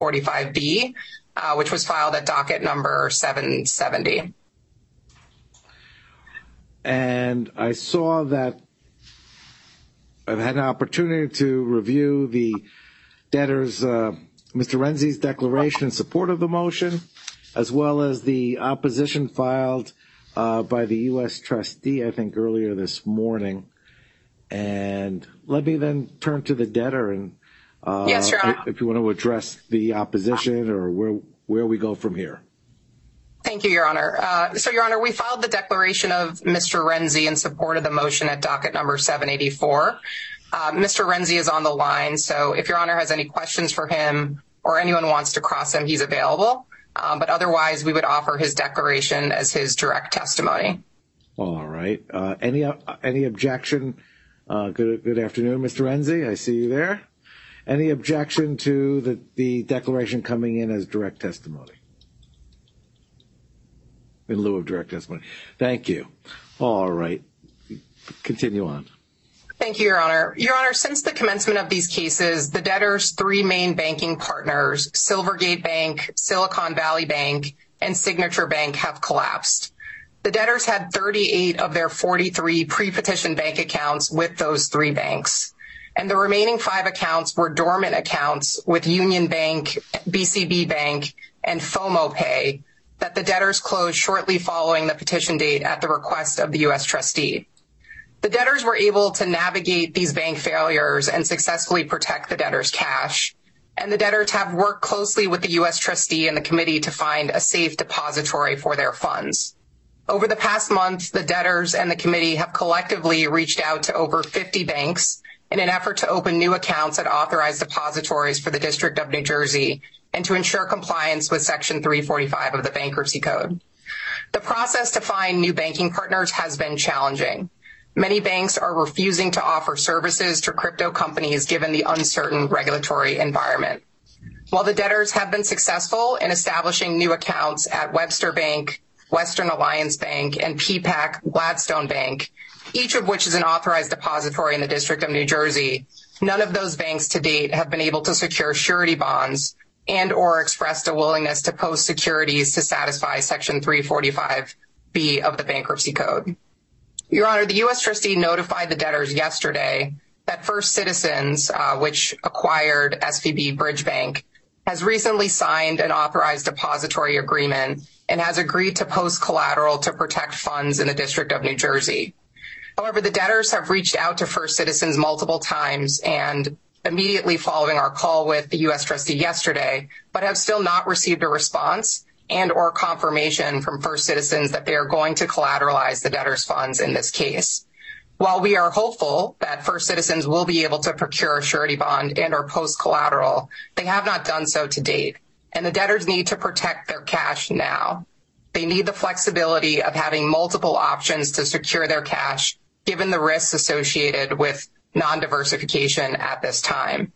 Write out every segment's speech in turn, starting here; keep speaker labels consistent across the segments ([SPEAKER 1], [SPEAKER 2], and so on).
[SPEAKER 1] 345B, uh, which was filed at docket number 770.
[SPEAKER 2] And I saw that I've had an opportunity to review the debtor's, uh, Mr. Renzi's declaration in support of the motion, as well as the opposition filed uh, by the U.S. trustee, I think, earlier this morning. And let me then turn to the debtor and
[SPEAKER 1] yes, Your Honor.
[SPEAKER 2] if you want to address the opposition or where where we go from here.
[SPEAKER 1] Thank you, Your Honor. Uh, so, Your Honor, we filed the declaration of Mr. Renzi in support of the motion at docket number 784. Uh, Mr. Renzi is on the line, so if Your Honor has any questions for him or anyone wants to cross him, he's available. Um, but otherwise, we would offer his declaration as his direct testimony.
[SPEAKER 2] All right. Uh, any uh, any objection? Uh, good good afternoon, Mr. Renzi. I see you there. Any objection to the, the declaration coming in as direct testimony? In lieu of direct testimony. Thank you. All right. Continue on.
[SPEAKER 1] Thank you, Your Honor. Your Honor, since the commencement of these cases, the debtor's three main banking partners, Silvergate Bank, Silicon Valley Bank, and Signature Bank have collapsed. The debtors had 38 of their 43 pre-petition bank accounts with those three banks. And the remaining five accounts were dormant accounts with Union Bank, BCB Bank, and FOMO Pay that the debtors closed shortly following the petition date at the request of the U.S. trustee. The debtors were able to navigate these bank failures and successfully protect the debtors' cash. And the debtors have worked closely with the U.S. trustee and the committee to find a safe depository for their funds. Over the past month, the debtors and the committee have collectively reached out to over 50 banks in an effort to open new accounts at authorized depositories for the District of New Jersey and to ensure compliance with Section 345 of the Bankruptcy Code. The process to find new banking partners has been challenging. Many banks are refusing to offer services to crypto companies given the uncertain regulatory environment. While the debtors have been successful in establishing new accounts at Webster Bank, Western Alliance Bank, and PPAC Gladstone Bank, each of which is an authorized depository in the District of New Jersey, none of those banks to date have been able to secure surety bonds and or expressed a willingness to post securities to satisfy Section 345B of the Bankruptcy Code. Your Honor, the U.S. trustee notified the debtors yesterday that First Citizens, uh, which acquired SVB Bridge Bank, has recently signed an authorized depository agreement and has agreed to post collateral to protect funds in the District of New Jersey. However, the debtors have reached out to First Citizens multiple times and immediately following our call with the U.S. trustee yesterday, but have still not received a response and or confirmation from First Citizens that they are going to collateralize the debtors' funds in this case. While we are hopeful that First Citizens will be able to procure a surety bond and or post collateral, they have not done so to date, and the debtors need to protect their cash now. They need the flexibility of having multiple options to secure their cash given the risks associated with non-diversification at this time.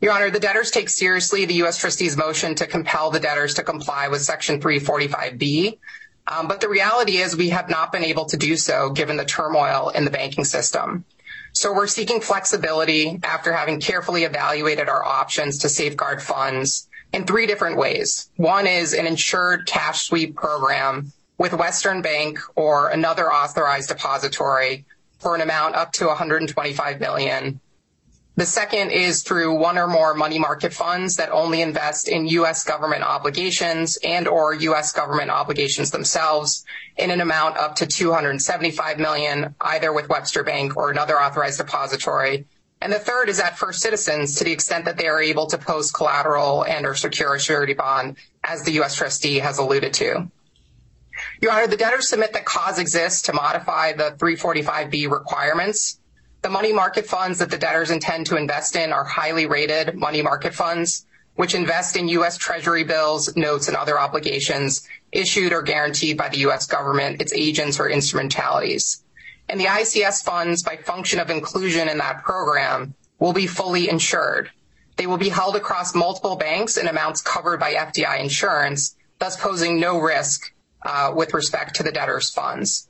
[SPEAKER 1] Your Honor, the debtors take seriously the U.S. trustee's motion to compel the debtors to comply with Section 345B. Um, but the reality is we have not been able to do so given the turmoil in the banking system. So we're seeking flexibility after having carefully evaluated our options to safeguard funds in three different ways. One is an insured cash sweep program with Western Bank or another authorized depository for an amount up to 125 million the second is through one or more money market funds that only invest in U.S. government obligations and or U.S. government obligations themselves in an amount up to 275 million, either with Webster Bank or another authorized depository. And the third is at First Citizens to the extent that they are able to post collateral and or secure a surety bond, as the U.S. trustee has alluded to. Your Honor, the debtors submit that cause exists to modify the 345B requirements the money market funds that the debtors intend to invest in are highly rated money market funds, which invest in U.S. Treasury bills, notes, and other obligations issued or guaranteed by the U.S. government, its agents, or instrumentalities. And the ICS funds, by function of inclusion in that program, will be fully insured. They will be held across multiple banks in amounts covered by FDI insurance, thus posing no risk with respect to the debtors' funds.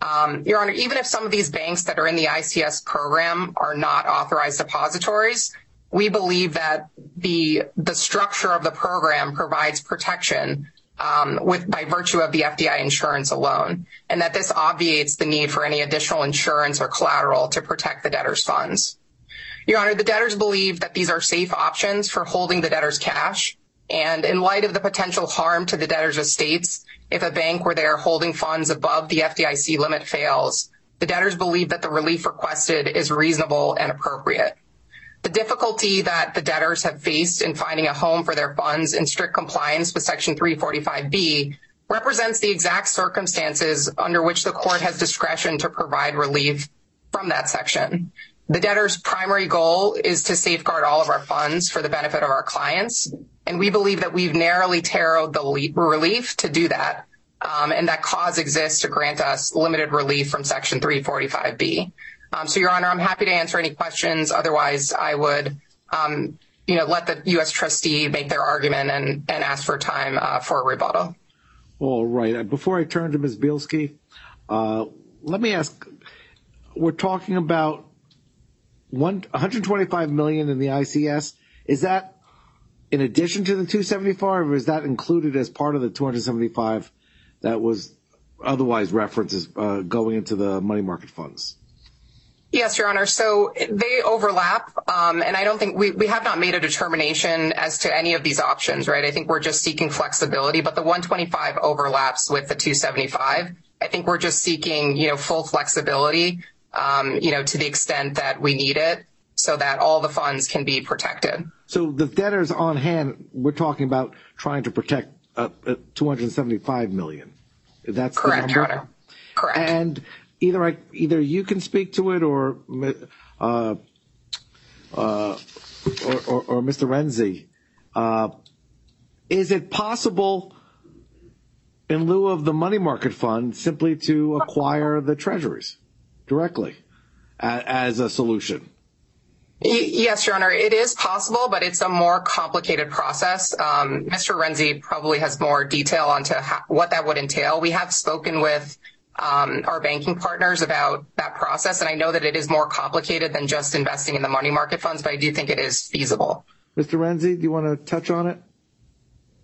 [SPEAKER 1] Um, Your Honor, even if some of these banks that are in the ICS program are not authorized depositories, we believe that the the structure of the program provides protection um, with by virtue of the FDI insurance alone, and that this obviates the need for any additional insurance or collateral to protect the debtor's funds. Your Honor, the debtors believe that these are safe options for holding the debtor's cash, and in light of the potential harm to the debtor's estates, if a bank where they are holding funds above the FDIC limit fails, the debtors believe that the relief requested is reasonable and appropriate. The difficulty that the debtors have faced in finding a home for their funds in strict compliance with Section 345B represents the exact circumstances under which the court has discretion to provide relief from that section. The debtor's primary goal is to safeguard all of our funds for the benefit of our clients, and we believe that we've narrowly tailored the relief to do that, um, and that cause exists to grant us limited relief from Section 345B. Um, so, Your Honor, I'm happy to answer any questions. Otherwise, I would, um, you know, let the U.S. trustee make their argument and, and ask for time uh, for a rebuttal.
[SPEAKER 2] All right. Before I turn to Ms. Bielskie, uh, let me ask, we're talking about one, 125 million in the ICS. Is that in addition to the 275, or is that included as part of the 275 that was otherwise references uh, going into the money market funds?
[SPEAKER 1] Yes, Your Honor. So they overlap, um, and I don't think we, we have not made a determination as to any of these options, right? I think we're just seeking flexibility, but the 125 overlaps with the 275. I think we're just seeking, you know, full flexibility, um, you know, to the extent that we need it so that all the funds can be protected.
[SPEAKER 2] So the debtors on hand, we're talking about trying to protect uh, uh, 275 million. That's
[SPEAKER 1] correct, Your Honor. Correct.
[SPEAKER 2] And either I, either you can speak to it or uh, uh, or, or, or, Mr. Renzi. Uh, is it possible, in lieu of the money market fund, simply to acquire the treasuries directly as a solution?
[SPEAKER 1] Yes, Your Honor, it is possible, but it's a more complicated process. Um, Mr. Renzi probably has more detail onto how, what that would entail. We have spoken with um, our banking partners about that process. And I know that it is more complicated than just investing in the money market funds, but I do think it is feasible.
[SPEAKER 2] Mr. Renzi, do you want to touch on it?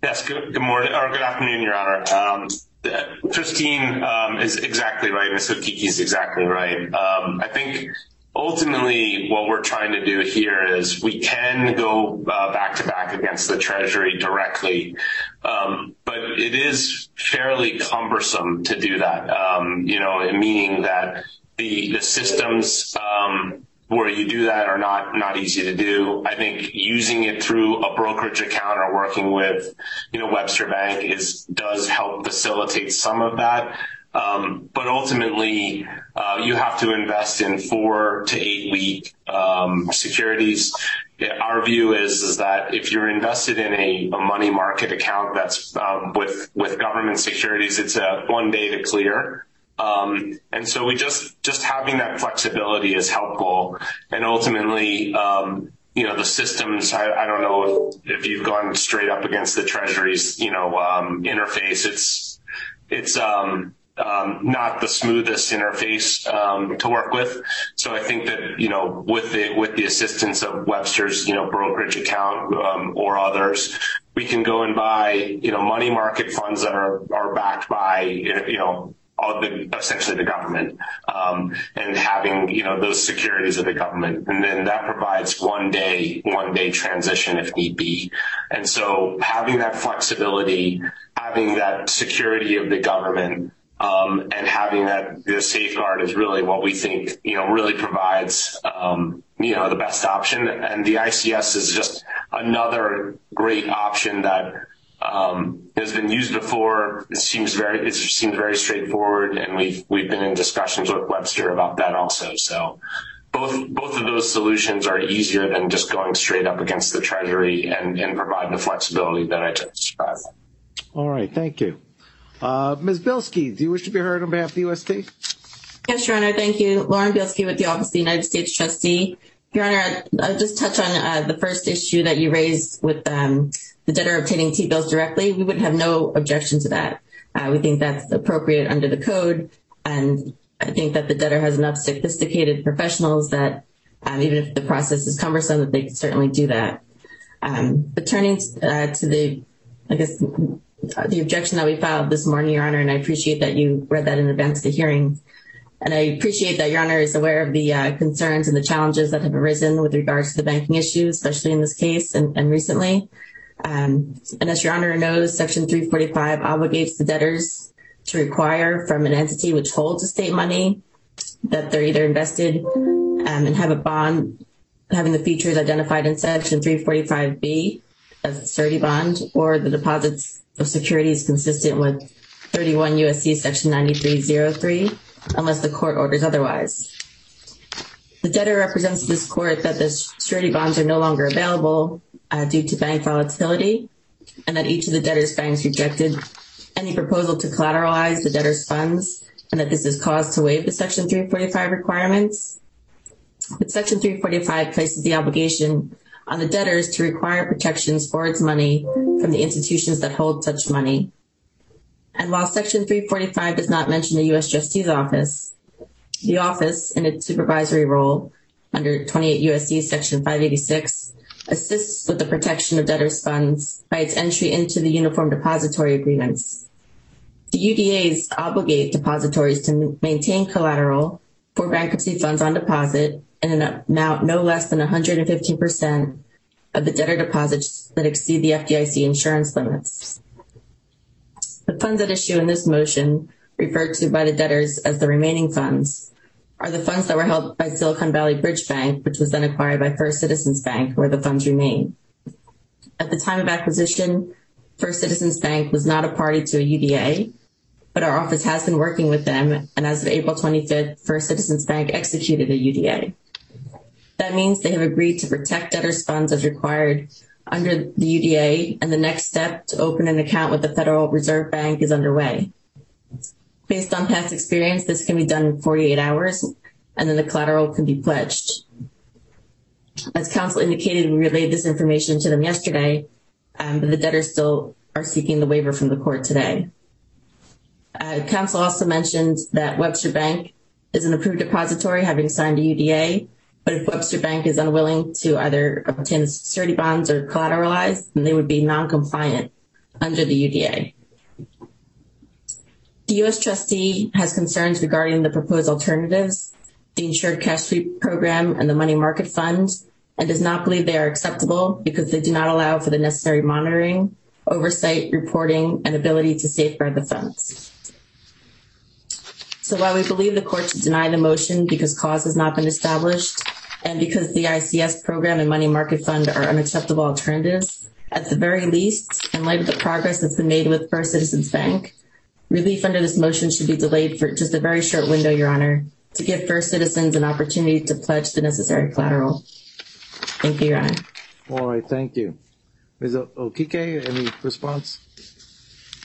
[SPEAKER 3] Yes. Good morning or good afternoon, Your Honor. Um, Christine um, is exactly right. Ms. Okike is exactly right. I think ultimately what we're trying to do here is we can go uh, back to back against the Treasury directly, um, but it is fairly cumbersome to do that. Um, you know, meaning that the the systems um, where you do that are not not easy to do. I think using it through a brokerage account or working with, you know, Webster Bank is does help facilitate some of that. Um, but ultimately, uh, you have to invest in four to eight week um, securities. Our view is, is that if you're invested in a, a money market account that's um, with with government securities, it's a one day to clear. Um, and so we just just having that flexibility is helpful. And ultimately, um, you know, the systems. I, I don't know if, if, you've gone straight up against the Treasury's, you know, um, interface. It's it's um, um, not the smoothest interface um, to work with. So I think that you know with the with the assistance of Webster's you know brokerage account um, or others, we can go and buy you know money market funds that are are backed by you know all the essentially the government um, and having you know those securities of the government and then that provides one day one day transition if need be and so having that flexibility having that security of the government um, and having that the safeguard is really what we think, you know, really provides, um, you know, the best option. And the ICS is just another great option that um, has been used before. It seems very it seems very straightforward, and we've we've been in discussions with Webster about that also. So both both of those solutions are easier than just going straight up against the Treasury and, and providing the flexibility that I just described.
[SPEAKER 2] All right, thank you. Uh, Ms. Bielskie, do you wish to be heard on behalf of the UST?
[SPEAKER 4] Yes, Your Honor. Thank you. Lauren Bielskie with the Office of the United States Trustee. Your Honor, I'll just touch on uh, the first issue that you raised with um, the debtor obtaining T-bills directly. We would have no objection to that. Uh, we think that's appropriate under the code, and I think that the debtor has enough sophisticated professionals that um, even if the process is cumbersome, that they can certainly do that. Um, but turning uh, to the, I guess, the objection that we filed this morning, Your Honor, and I appreciate that you read that in advance of the hearing. And I appreciate that Your Honor is aware of the uh, concerns and the challenges that have arisen with regards to the banking issues, especially in this case and recently. Um, and as Your Honor knows, Section 345 obligates the debtors to require from an entity which holds estate money that they're either invested um, and have a bond having the features identified in Section 345B as a surety bond or the deposits of securities consistent with 31 USC Section 9303 unless the court orders otherwise. The debtor represents this court that the surety bonds are no longer available uh, due to bank volatility and that each of the debtor's banks rejected any proposal to collateralize the debtor's funds and that this is cause to waive the Section 345 requirements. But Section 345 places the obligation on the debtors to require protections for its money from the institutions that hold such money. And while Section 345 does not mention the U.S. Trustee's Office, the office in its supervisory role under 28 U.S.C. Section 586 assists with the protection of debtors' funds by its entry into the Uniform Depository Agreements. The UDAs obligate depositories to maintain collateral for bankruptcy funds on deposit in an amount no less than 115% of the debtor deposits that exceed the FDIC insurance limits. The funds at issue in this motion, referred to by the debtors as the remaining funds, are the funds that were held by Silicon Valley Bridge Bank, which was then acquired by First Citizens Bank, where the funds remain. At the time of acquisition, First Citizens Bank was not a party to a UDA, but our office has been working with them, and as of April 25th, First Citizens Bank executed a UDA. That means they have agreed to protect debtors' funds as required under the UDA, and the next step to open an account with the Federal Reserve Bank is underway. Based on past experience, this can be done in 48 hours, and then the collateral can be pledged. As counsel indicated, we relayed this information to them yesterday, um, but the debtors still are seeking the waiver from the court today. Uh, counsel also mentioned that Webster Bank is an approved depository having signed a UDA, but if Webster Bank is unwilling to either obtain security bonds or collateralize, then they would be non-compliant under the UDA. The U.S. trustee has concerns regarding the proposed alternatives, the insured cash sweep program and the money market fund, and does not believe they are acceptable because they do not allow for the necessary monitoring, oversight, reporting, and ability to safeguard the funds. So while we believe the court should deny the motion because cause has not been established and because the ICS program and money market fund are unacceptable alternatives, at the very least, in light of the progress that's been made with First Citizens Bank, relief under this motion should be delayed for just a very short window, Your Honor, to give First Citizens an opportunity to pledge the necessary collateral. Thank you, Your Honor.
[SPEAKER 2] All right, thank you. Ms. Okike, any response?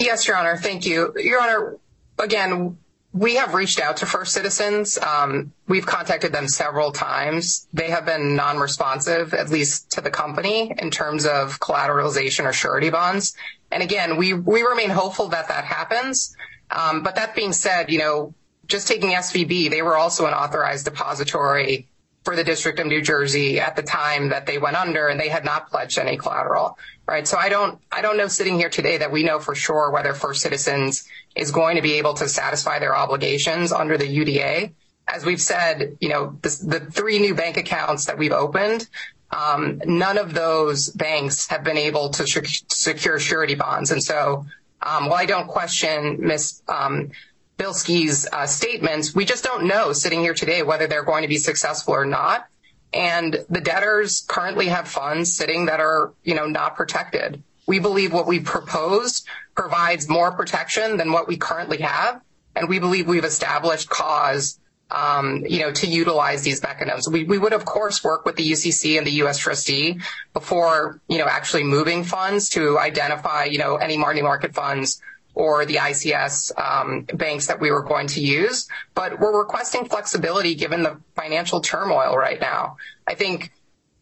[SPEAKER 1] Yes, Your Honor. Thank you. Your Honor, again, we have reached out to First Citizens. Um, we've contacted them several times. They have been non-responsive, at least to the company, in terms of collateralization or surety bonds. And again, we we remain hopeful that that happens. Um, but that being said, you know, just taking SVB, they were also an authorized depository for the District of New Jersey at the time that they went under, and they had not pledged any collateral, right? So I don't I don't know sitting here today that we know for sure whether First Citizens is going to be able to satisfy their obligations under the UDA. As we've said, you know, this, the three new bank accounts that we've opened, um, none of those banks have been able to secure surety bonds. And so, um, while I don't question Ms. Um, Bielskie's uh, statements, we just don't know sitting here today whether they're going to be successful or not. And the debtors currently have funds sitting that are, you know, not protected. We believe what we proposed provides more protection than what we currently have. And we believe we've established cause, um, you know, to utilize these mechanisms. We, we would, of course, work with the UCC and the U.S. trustee before, you know, actually moving funds to identify, you know, any money market funds or the ICS um, banks that we were going to use. But we're requesting flexibility given the financial turmoil right now. I think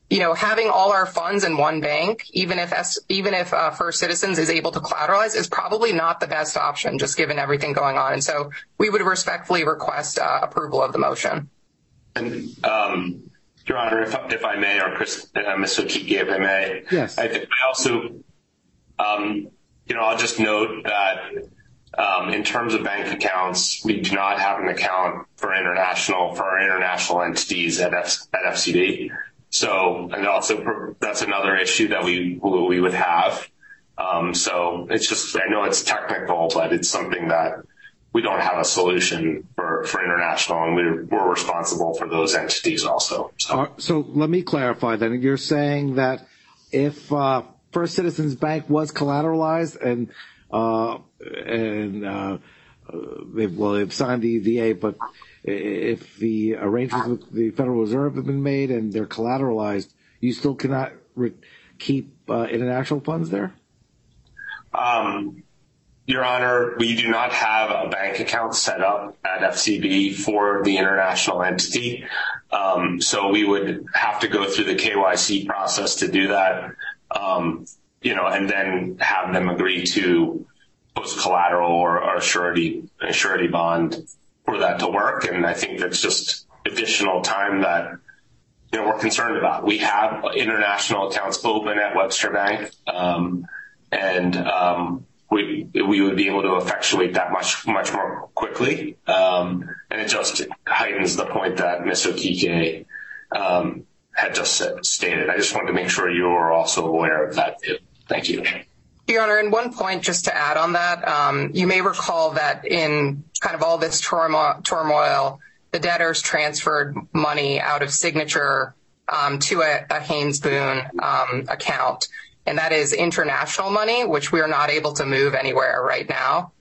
[SPEAKER 1] you know, having all our funds in one bank, even if even if uh, First Citizens is able to collateralize, is probably not the best option, just given everything going on. And so, we would respectfully request uh, approval of the motion.
[SPEAKER 3] And um, Your Honor, if I may, or Ms. Okike, if I may.
[SPEAKER 2] Yes.
[SPEAKER 3] I also, you know, I'll just note that um, in terms of bank accounts, we do not have an account for international, for our international entities at FCB. So, and also that's another issue that we would have. Um, so it's just, I know it's technical, but it's something that we don't have a solution for international and we're responsible for those entities also.
[SPEAKER 2] Uh, so let me clarify then. You're saying that if uh, First Citizens Bank was collateralized and, uh, uh, uh, well, they've signed the UDA, but if the arrangements with the Federal Reserve have been made and they're collateralized, you still cannot keep international funds there?
[SPEAKER 3] Um, Your Honor, we do not have a bank account set up at FCB for the international entity. Um, so we would have to go through the KYC process to do that, Um, you know, and then have them agree to post collateral or a surety bond for that to work. And I think that's just additional time that, you know, we're concerned about. We have international accounts open at Webster Bank um, and um, we we would be able to effectuate that much much more quickly. Um, and it just heightens the point that Ms. Okike had just stated. I just wanted to make sure you were also aware of that. Thank you.
[SPEAKER 1] Your Honor, and one point just to add on that, um, you may recall that in kind of all this turmoil, the debtors transferred money out of signature um, to a Haynes Boone um, account. And that is international money, which we are not able to move anywhere right now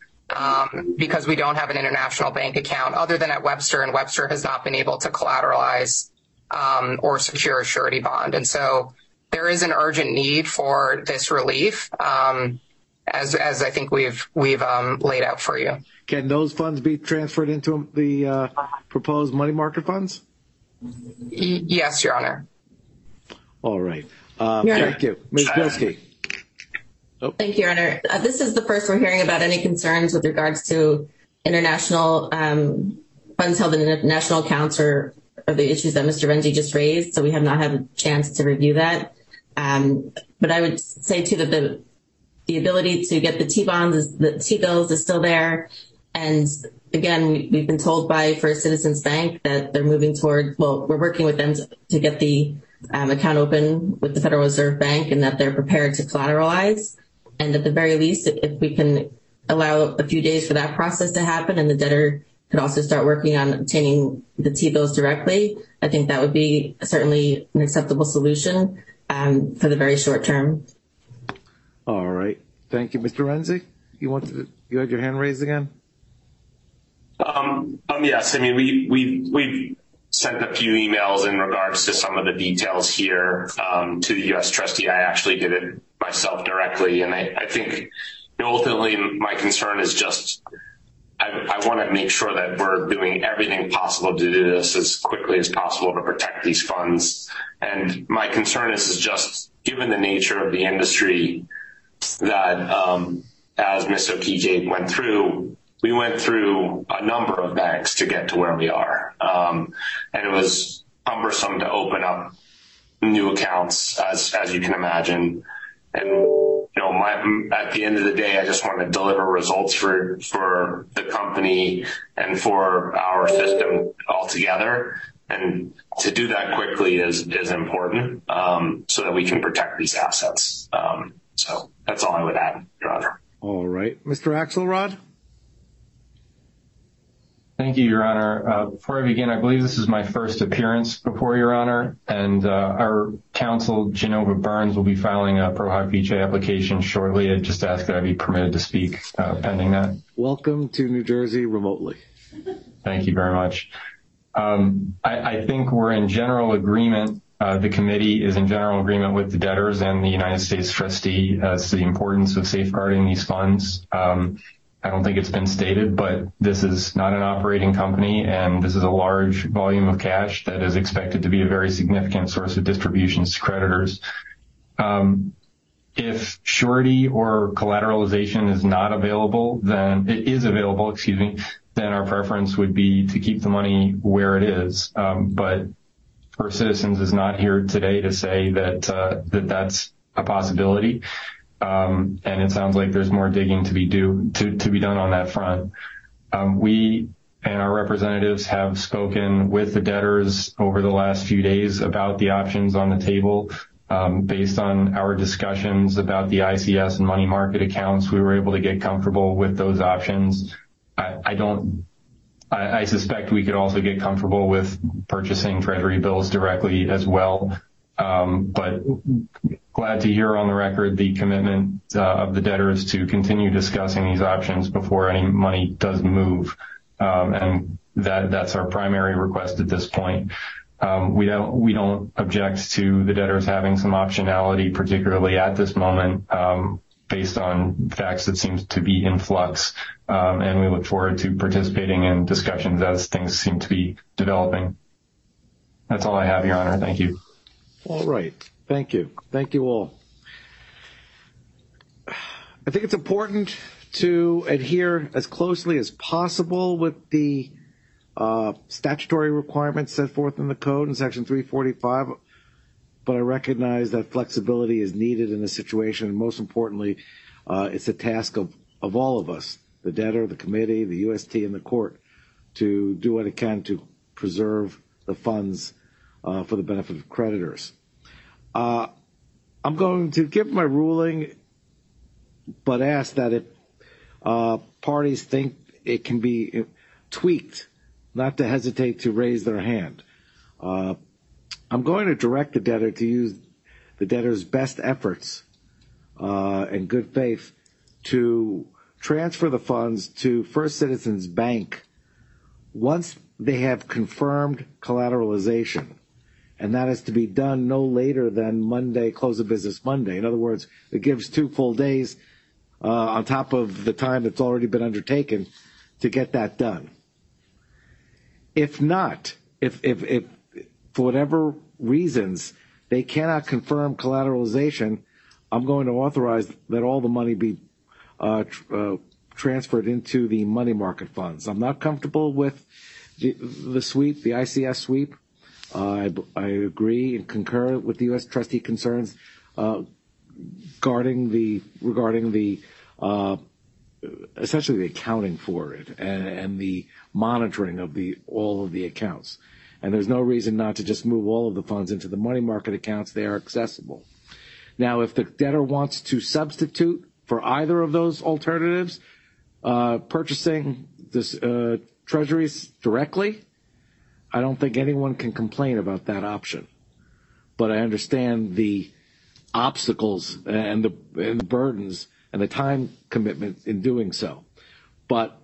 [SPEAKER 1] because we don't have an international bank account other than at Webster and Webster has not been able to collateralize Um, or secure a surety bond. And so there is an urgent need for this relief um, as I think we've we've um, laid out for you.
[SPEAKER 2] Can those funds be transferred into the uh, proposed money market funds?
[SPEAKER 1] Yes, Your Honor.
[SPEAKER 2] All right. Uh, thank you. Ms. Bielskie. Oh.
[SPEAKER 4] Thank you, Your Honor. Uh, this is the first we're hearing about any concerns with regards to international funds held in national accounts or the issues that Mr. Renzi just raised. So we have not had a chance to review that. Um, but I would say too that the the ability to get the T-bonds, the T-bills is still there. And again, we've been told by First Citizens Bank that they're moving toward, well, we're working with them to get the um, account open with the Federal Reserve Bank and that they're prepared to collateralize. And at the very least, if we can allow a few days for that process to happen and the debtor could also start working on obtaining the T-bills directly, I think that would be certainly an acceptable solution for the very short term.
[SPEAKER 2] All right. Thank you. Mr. Renzi, you want to, you had your hand raised again?
[SPEAKER 3] Um, um, Yes. I mean, we've sent a few emails in regards to some of the details here to the U.S. trustee. I actually did it myself directly. And I think ultimately my concern is just I want to make sure that we're doing everything possible to do this as quickly as possible to protect these funds. And my concern is is just given the nature of the industry that um, as Ms. Okike went through, we went through a number of banks to get to where we are. Um, and it was cumbersome to open up new accounts, as, as you can imagine. And at the end of the day, I just want to deliver results for for the company and for our system altogether. And to do that quickly is is important um, so that we can protect these assets. Um, so that's all I would add, Your Honor.
[SPEAKER 2] All right. Mr. Axelrod?
[SPEAKER 5] Thank you, Your Honor. Uh, before I begin, I believe this is my first appearance before Your Honor. And uh, our counsel, Genova Burns, will be filing a Pro Hac Vice application shortly. I just ask that I be permitted to speak uh, pending that.
[SPEAKER 2] Welcome to New Jersey remotely.
[SPEAKER 5] Thank you very much. Um, I think we're in general agreement. The committee is in general agreement with the debtors and the United States trustee as to the importance of safeguarding these funds. Um, I don't think it's been stated, but this is not an operating company. And this is a large volume of cash that is expected to be a very significant source of distributions to creditors. If surety or collateralization is not available, then it is available, excuse me, then our preference would be to keep the money where it is. But First Citizens is not here today to say that uh, that that's a possibility. Um, and it sounds like there's more digging to be do to, to be done on that front. Um, we and our representatives have spoken with the debtors over the last few days about the options on the table. Um, based on our discussions about the ICS and money market accounts, we were able to get comfortable with those options. I, suspect we could also get comfortable with purchasing treasury bills directly as well. But glad to hear on the record the commitment uh, of the debtors to continue discussing these options before any money does move. Um, and that that's our primary request at this point. Um, we don't we don't object to the debtors having some optionality, particularly at this moment. Um, based on facts that seems to be in flux. And we look forward to participating in discussions as things seem to be developing. That's all I have, Your Honor. Thank you.
[SPEAKER 2] All right. Thank you. Thank you all. I think it's important to adhere as closely as possible with the uh, statutory requirements set forth in the code in Section 345 but I recognize that flexibility is needed in this situation. And most importantly, uh, it's a task of, of all of us, the debtor, the committee, the UST, and the court, to do what it can to preserve the funds uh, for the benefit of creditors. Uh, I'm going to give my ruling, but ask that if uh, parties think it can be tweaked, not to hesitate to raise their hand. Uh, I'm going to direct the debtor to use the debtor's best efforts uh, and good faith to transfer the funds to First Citizens Bank once they have confirmed collateralization. And that is to be done no later than Monday, close of business Monday. In other words, it gives two full days uh, on top of the time that's already been undertaken to get that done. If not, if, if, if for whatever reasons they cannot confirm collateralization, I'm going to authorize that all the money be uh, tr- uh, transferred into the money market funds. I'm not comfortable with the, the sweep, the ICS sweep. I, agree and concur with the U.S. trustee concerns uh, regarding the uh, essentially the accounting for it and, the monitoring of all of the accounts and there's no reason not to just move all of the funds into the money market accounts. They are accessible. Now, if the debtor wants to substitute for either of those alternatives, uh, purchasing this, treasuries directly, I don't think anyone can complain about that option. But I understand the obstacles and the, and the burdens and the time commitment in doing so. But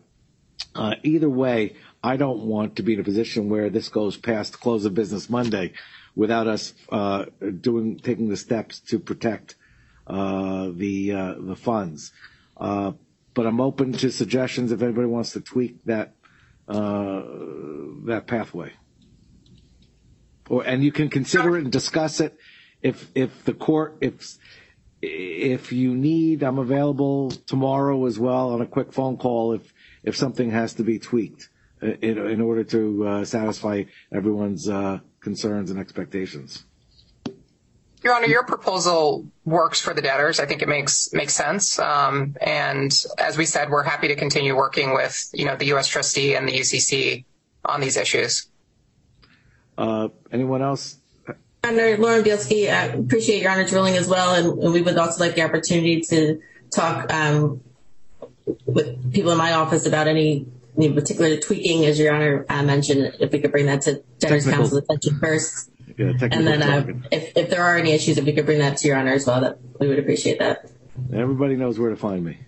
[SPEAKER 2] uh, either way, I don't want to be in a position where this goes past close of business Monday without us uh, doing taking the steps to protect uh, the uh, the funds. Uh, but I'm open to suggestions if anybody wants to tweak that uh, that pathway. Or and you can consider it and discuss it if if the court if if you need, I'm available tomorrow as well on a quick phone call if if something has to be tweaked in, in order to uh, satisfy everyone's uh, concerns and expectations.
[SPEAKER 1] Your Honor, your proposal works for the debtors. I think it makes makes sense. Um, and as we said, we're happy to continue working with you know the U.S. trustee and the UCC on these issues.
[SPEAKER 2] Uh, anyone else?
[SPEAKER 4] Honor Lauren Bielskie, I appreciate Your Honor's ruling as well, and, and we would also like the opportunity to talk um, with people in my office about any any particular tweaking, as Your Honor uh, mentioned, if we could bring that to debtors Counsel's attention first.
[SPEAKER 2] Yeah,
[SPEAKER 4] and then uh, if, if there are any issues, if we could bring that to Your Honor as well, that we would appreciate that.
[SPEAKER 2] Everybody knows where to find me.